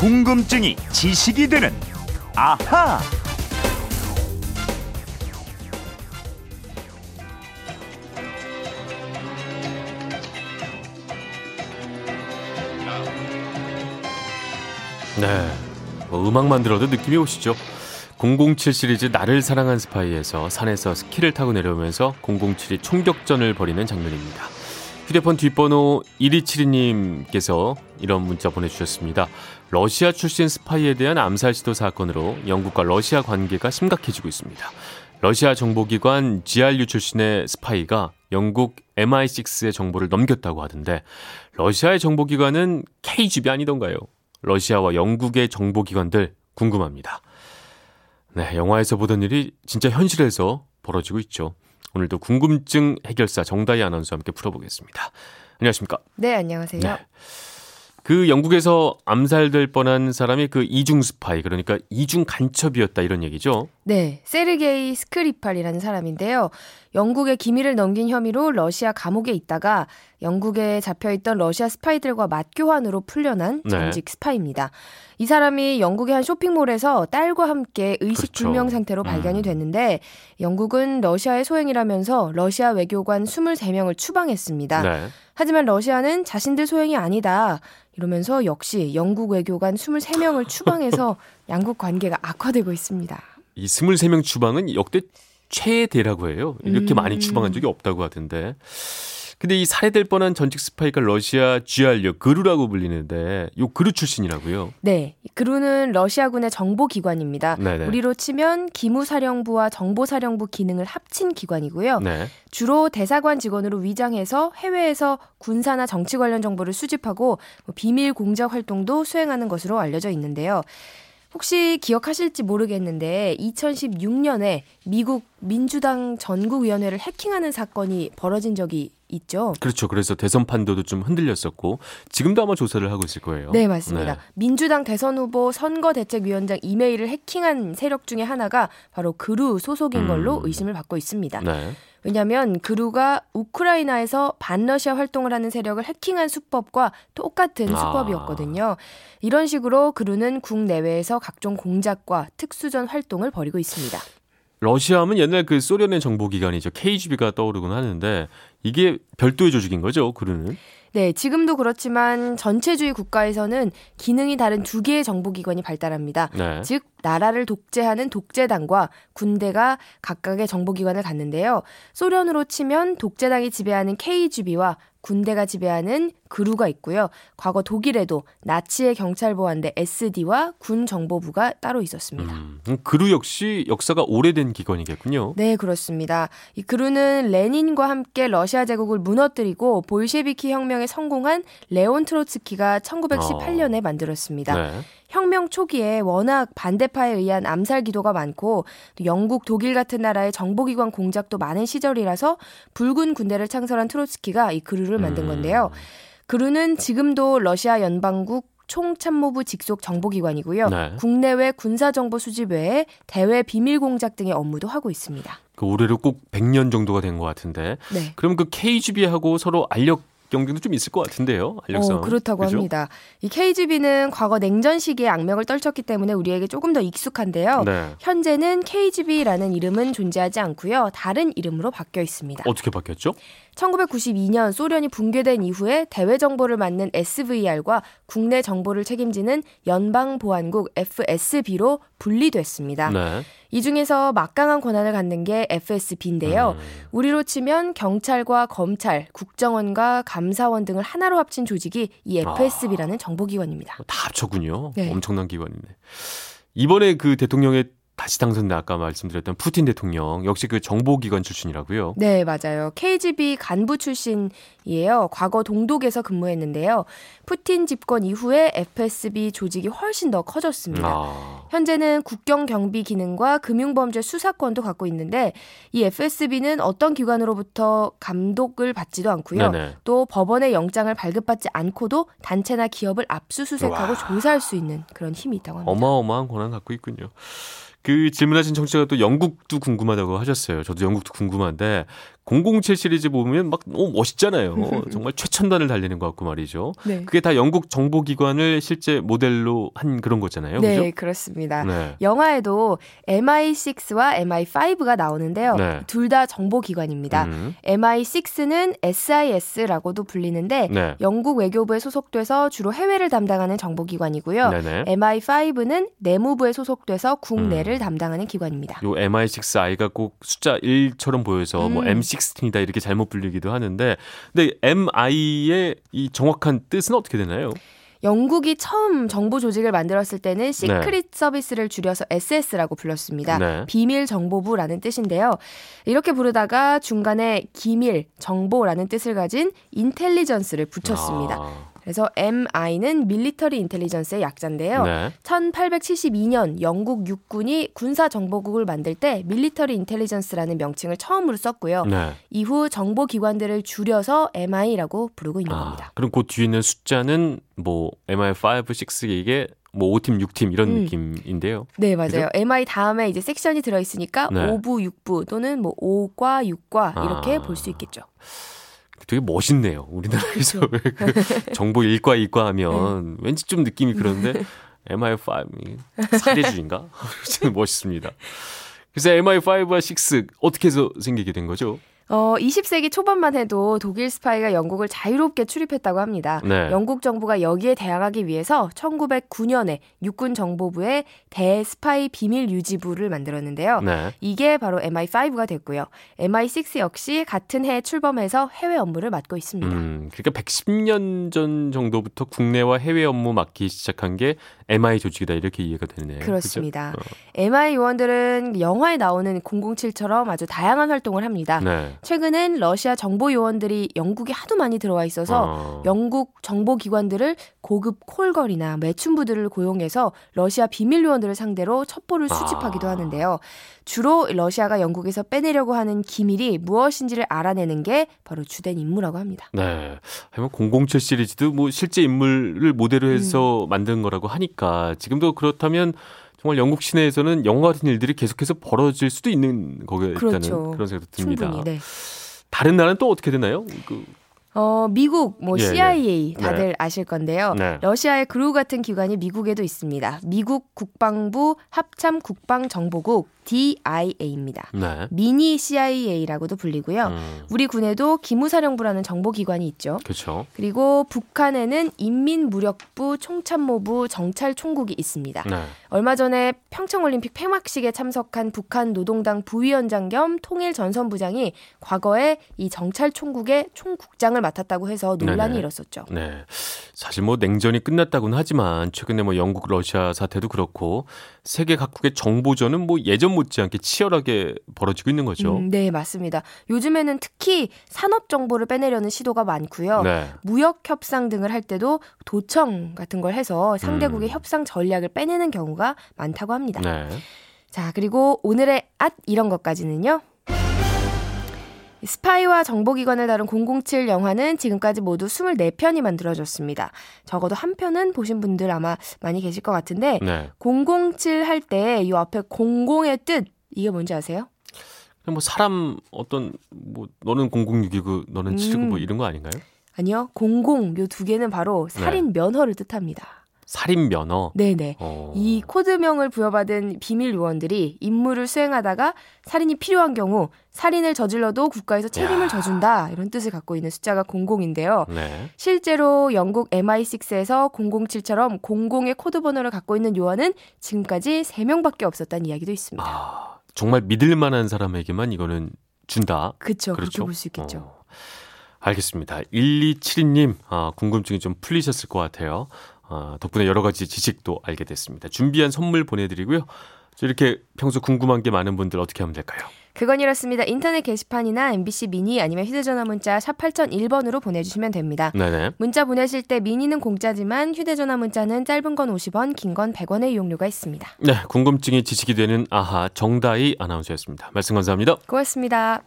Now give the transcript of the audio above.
궁금증이 지식이 되는 아하. 네. 뭐 음악만 들어도 느낌이 오시죠? 007 시리즈 나를 사랑한 스파이에서 산에서 스키를 타고 내려오면서 007이 총격전을 벌이는 장면입니다. 휴대폰 뒷번호 1272님께서 이런 문자 보내주셨습니다. 러시아 출신 스파이에 대한 암살 시도 사건으로 영국과 러시아 관계가 심각해지고 있습니다. 러시아 정보기관 GRU 출신의 스파이가 영국 MI6의 정보를 넘겼다고 하던데 러시아의 정보기관은 KGB 아니던가요? 러시아와 영국의 정보기관들 궁금합니다. 네, 영화에서 보던 일이 진짜 현실에서 벌어지고 있죠. 오늘도 궁금증 해결사 정다희 아나운서와 함께 풀어보겠습니다. 안녕하십니까? 네, 안녕하세요. 네. 그 영국에서 암살될 뻔한 사람이 그 이중 스파이 그러니까 이중 간첩이었다 이런 얘기죠. 네, 세르게이 스크리팔이라는 사람인데요. 영국에 기밀을 넘긴 혐의로 러시아 감옥에 있다가 영국에 잡혀있던 러시아 스파이들과 맞교환으로 풀려난 네. 전직 네. 스파이입니다. 이 사람이 영국의 한 쇼핑몰에서 딸과 함께 의식 불명 그렇죠. 상태로 발견이 음. 됐는데 영국은 러시아의 소행이라면서 러시아 외교관 23명을 추방했습니다. 네. 하지만 러시아는 자신들 소행이 아니다. 이러면서 역시 영국 외교관 23명을 추방해서 양국 관계가 악화되고 있습니다. 이 23명 추방은 역대 최대라고 해요. 이렇게 음. 많이 추방한 적이 없다고 하던데. 근데 이 살해될 뻔한 전직 스파이가 러시아 GRU 그루라고 불리는데 요 그루 출신이라고요? 네. 그루는 러시아군의 정보기관입니다. 네네. 우리로 치면 기무사령부와 정보사령부 기능을 합친 기관이고요. 네. 주로 대사관 직원으로 위장해서 해외에서 군사나 정치 관련 정보를 수집하고 뭐 비밀 공작 활동도 수행하는 것으로 알려져 있는데요. 혹시 기억하실지 모르겠는데 2016년에 미국 민주당 전국위원회를 해킹하는 사건이 벌어진 적이 있죠. 그렇죠. 그래서 대선 판도도 좀 흔들렸었고 지금도 아마 조사를 하고 있을 거예요. 네, 맞습니다. 네. 민주당 대선 후보 선거대책위원장 이메일을 해킹한 세력 중에 하나가 바로 그루 소속인 걸로 음. 의심을 받고 있습니다. 네. 왜냐하면 그루가 우크라이나에서 반러시아 활동을 하는 세력을 해킹한 수법과 똑같은 아. 수법이었거든요. 이런 식으로 그루는 국내외에서 각종 공작과 특수전 활동을 벌이고 있습니다. 러시아 하면 옛날 그 소련의 정보기관이죠. KGB가 떠오르곤 하는데 이게 별도의 조직인 거죠, 그루는? 네, 지금도 그렇지만 전체주의 국가에서는 기능이 다른 두 개의 정보기관이 발달합니다. 네. 즉, 나라를 독재하는 독재당과 군대가 각각의 정보기관을 갖는데요. 소련으로 치면 독재당이 지배하는 KGB와 군대가 지배하는 그루가 있고요. 과거 독일에도 나치의 경찰보안대 SD와 군 정보부가 따로 있었습니다. 음, 그루 역시 역사가 오래된 기관이겠군요. 네, 그렇습니다. 이 그루는 레닌과 함께 러시아 제국을 무너뜨리고 볼셰비키 혁명에 성공한 레온 트로츠키가 1918년에 어. 만들었습니다. 네. 혁명 초기에 워낙 반대파에 의한 암살 기도가 많고 영국, 독일 같은 나라의 정보기관 공작도 많은 시절이라서 붉은 군대를 창설한 트로츠키가 이 그루를 만든 음. 건데요. 그루는 지금도 러시아 연방국 총참모부 직속 정보기관이고요. 네. 국내외 군사정보 수집 외에 대외 비밀 공작 등의 업무도 하고 있습니다. 그 올해로 꼭 100년 정도가 된 것 같은데. 네. 그럼 그 KGB하고 서로 알력 경쟁도 좀 있을 것 같은데요. 알력상. 어, 그렇다고 그죠? 합니다. 이 KGB는 과거 냉전 시기에 악명을 떨쳤기 때문에 우리에게 조금 더 익숙한데요. 네. 현재는 KGB라는 이름은 존재하지 않고요. 다른 이름으로 바뀌어 있습니다. 어떻게 바뀌었죠? 1992년 소련이 붕괴된 이후에 대외 정보를 맡는 SVR과 국내 정보를 책임지는 연방보안국 FSB로 분리됐습니다. 네. 이 중에서 막강한 권한을 갖는 게 FSB인데요. 음. 우리로 치면 경찰과 검찰, 국정원과 감사원 등을 하나로 합친 조직이 이 FSB라는 아. 정보기관입니다. 다 합쳤군요. 네. 엄청난 기관이네. 이번에 그 대통령의 다시 당선된 아까 말씀드렸던 푸틴 대통령 역시 그 정보기관 출신이라고요. 네, 맞아요. KGB 간부 출신이에요. 과거 동독에서 근무했는데요. 푸틴 집권 이후에 FSB 조직이 훨씬 더 커졌습니다. 아. 현재는 국경 경비 기능과 금융범죄 수사권도 갖고 있는데 이 FSB는 어떤 기관으로부터 감독을 받지도 않고요. 네네. 또 법원의 영장을 발급받지 않고도 단체나 기업을 압수수색하고 와. 조사할 수 있는 그런 힘이 있다고 합니다. 어마어마한 권한 갖고 있군요. 그 질문하신 청취자가 또 영국도 궁금하다고 하셨어요. 저도 영국도 궁금한데 007 시리즈 보면 막 너무 멋있잖아요. 정말 최첨단을 달리는 것 같고 말이죠. 네. 그게 다 영국 정보기관을 실제 모델로 한 그런 거잖아요. 네, 그죠? 그렇습니다. 네. 영화에도 MI6와 MI5가 나오는데요. 네. 둘다 정보기관입니다. 음. MI6는 SIS라고도 불리는데 네. 영국 외교부에 소속돼서 주로 해외를 담당하는 정보기관이고요. 네네. MI5는 내무부에 소속돼서 국내를 음. 담당하는 기관입니다. 요 MI6 I가 꼭 숫자 1처럼 보여서 뭐 음. 뭐 M16이다 이렇게 잘못 불리기도 하는데 근데 MI의 이 정확한 뜻은 어떻게 되나요? 영국이 처음 정보 조직을 만들었을 때는 시크릿 네. Service를 줄여서 SS라고 불렀습니다. 네. 비밀 정보부라는 뜻인데요. 이렇게 부르다가 중간에 기밀, 정보라는 뜻을 가진 Intelligence를 붙였습니다. 아. 그래서 MI는 Military Intelligence의 약자인데요. 네. 1872년 영국 육군이 군사 정보국을 만들 때 Military Intelligence라는 명칭을 처음으로 썼고요. 네. 이후 정보 기관들을 줄여서 MI라고 부르고 있는 아, 겁니다. 그럼 그 뒤에 있는 숫자는 뭐 MI5, 6 이게 뭐 5팀, 6팀 이런 음. 느낌인데요. 네, 맞아요. 그죠? MI 다음에 이제 섹션이 들어 있으니까 네. 5부, 6부 또는 뭐 5과 6과 이렇게 아. 볼수 있겠죠. 되게 멋있네요. 우리나라에서 그 정보 일과 이과 하면 네. 왠지 좀 느낌이 그런데 MI5 사대주인가? 멋있습니다. 그래서 MI5와 6 어떻게 해서 생기게 된 거죠? 어, 20세기 초반만 해도 독일 스파이가 영국을 자유롭게 출입했다고 합니다. 네. 영국 정부가 여기에 대항하기 위해서 1909년에 육군 정보부의 대스파이 비밀 유지부를 만들었는데요. 네. 이게 바로 MI5가 됐고요. MI6 역시 같은 해에 출범해서 해외 업무를 맡고 있습니다. 음, 그러니까 110년 전 정도부터 국내와 해외 업무 맡기 시작한 게 MI 조직이다 이렇게 이해가 되네요. 그렇습니다. 어. MI 요원들은 영화에 나오는 007처럼 아주 다양한 활동을 합니다. 네. 최근엔 러시아 정보 요원들이 영국에 하도 많이 들어와 있어서 어. 영국 정보 기관들을 고급 콜걸이나 매춘부들을 고용해서 러시아 비밀 요원들을 상대로 첩보를 수집하기도 아. 하는데요. 주로 러시아가 영국에서 빼내려고 하는 기밀이 무엇인지를 알아내는 게 바로 주된 임무라고 합니다. 네. 하지만 007 시리즈도 뭐 실제 인물을 모델로 해서 음. 만든 거라고 하니까 지금도 그렇다면 정말 영국 시내에서는 영화 같은 일들이 계속해서 벌어질 수도 있는 거겠다는 그렇죠. 그런 생각도 듭니다. 충분히, 네. 다른 나라는 또 어떻게 되나요? 그 어, 미국, 뭐 예, CIA 예. 다들 네. 아실 건데요. 네. 러시아의 그루 같은 기관이 미국에도 있습니다. 미국 국방부 합참 국방정보국 DIA입니다. 네. 미니 CIA라고도 불리고요. 음. 우리 군에도 기무사령부라는 정보기관이 있죠. 그렇죠. 그리고 북한에는 인민무력부 총참모부 정찰총국이 있습니다. 네. 얼마 전에 평창올림픽 폐막식에 참석한 북한 노동당 부위원장 겸 통일 전선부장이 과거에 이 정찰총국의 총국장을 맡았다고 해서 논란이 네네. 일었었죠. 네. 사실 뭐 냉전이 끝났다고는 하지만 최근에 뭐 영국 러시아 사태도 그렇고 세계 각국의 정보전은 뭐 예전 못지않게 치열하게 벌어지고 있는 거죠. 음, 네, 맞습니다. 요즘에는 특히 산업 정보를 빼내려는 시도가 많고요. 네. 무역 협상 등을 할 때도 도청 같은 걸 해서 상대국의 음. 협상 전략을 빼내는 경우가 많다고 합니다. 네. 자, 그리고 오늘의 앗 이런 것까지는요. 스파이와 정보기관을 다룬 007 영화는 지금까지 모두 24편이 만들어졌습니다. 적어도 한 편은 보신 분들 아마 많이 계실 것 같은데 네. 007 할 때 이 앞에 00의 뜻 이게 뭔지 아세요? 그냥 뭐 사람 어떤 뭐 너는 006이고 너는 7이고 뭐 음. 뭐 이런 거 아닌가요? 아니요. 00 요 두 개는 바로 살인 네. 면허를 뜻합니다. 살인 면허. 네네. 어. 이 코드명을 부여받은 비밀 요원들이 임무를 수행하다가 살인이 필요한 경우 살인을 저질러도 국가에서 책임을 야. 져준다 이런 뜻을 갖고 있는 숫자가 00인데요. 네. 실제로 영국 MI6에서 007처럼 00의 코드 번호를 갖고 있는 요원은 지금까지 3명밖에 없었다는 이야기도 있습니다. 아, 정말 믿을 만한 사람에게만 이거는 준다. 그쵸, 그렇죠. 그렇게 볼 수 있겠죠. 어. 알겠습니다. 1272님, 아, 궁금증이 좀 풀리셨을 것 같아요. 아, 덕분에 여러 가지 지식도 알게 됐습니다. 준비한 선물 보내드리고요. 이렇게 평소 궁금한 게 많은 분들 어떻게 하면 될까요? 그건 이렇습니다. 인터넷 게시판이나 MBC 미니 아니면 휴대전화 문자 샵 8001번으로 보내주시면 됩니다. 네네. 문자 보내실 때 미니는 공짜지만 휴대전화 문자는 짧은 건 50원, 긴 건 100원의 이용료가 있습니다. 네, 궁금증이 지식이 되는 아하 정다희 아나운서였습니다. 말씀 감사합니다. 고맙습니다.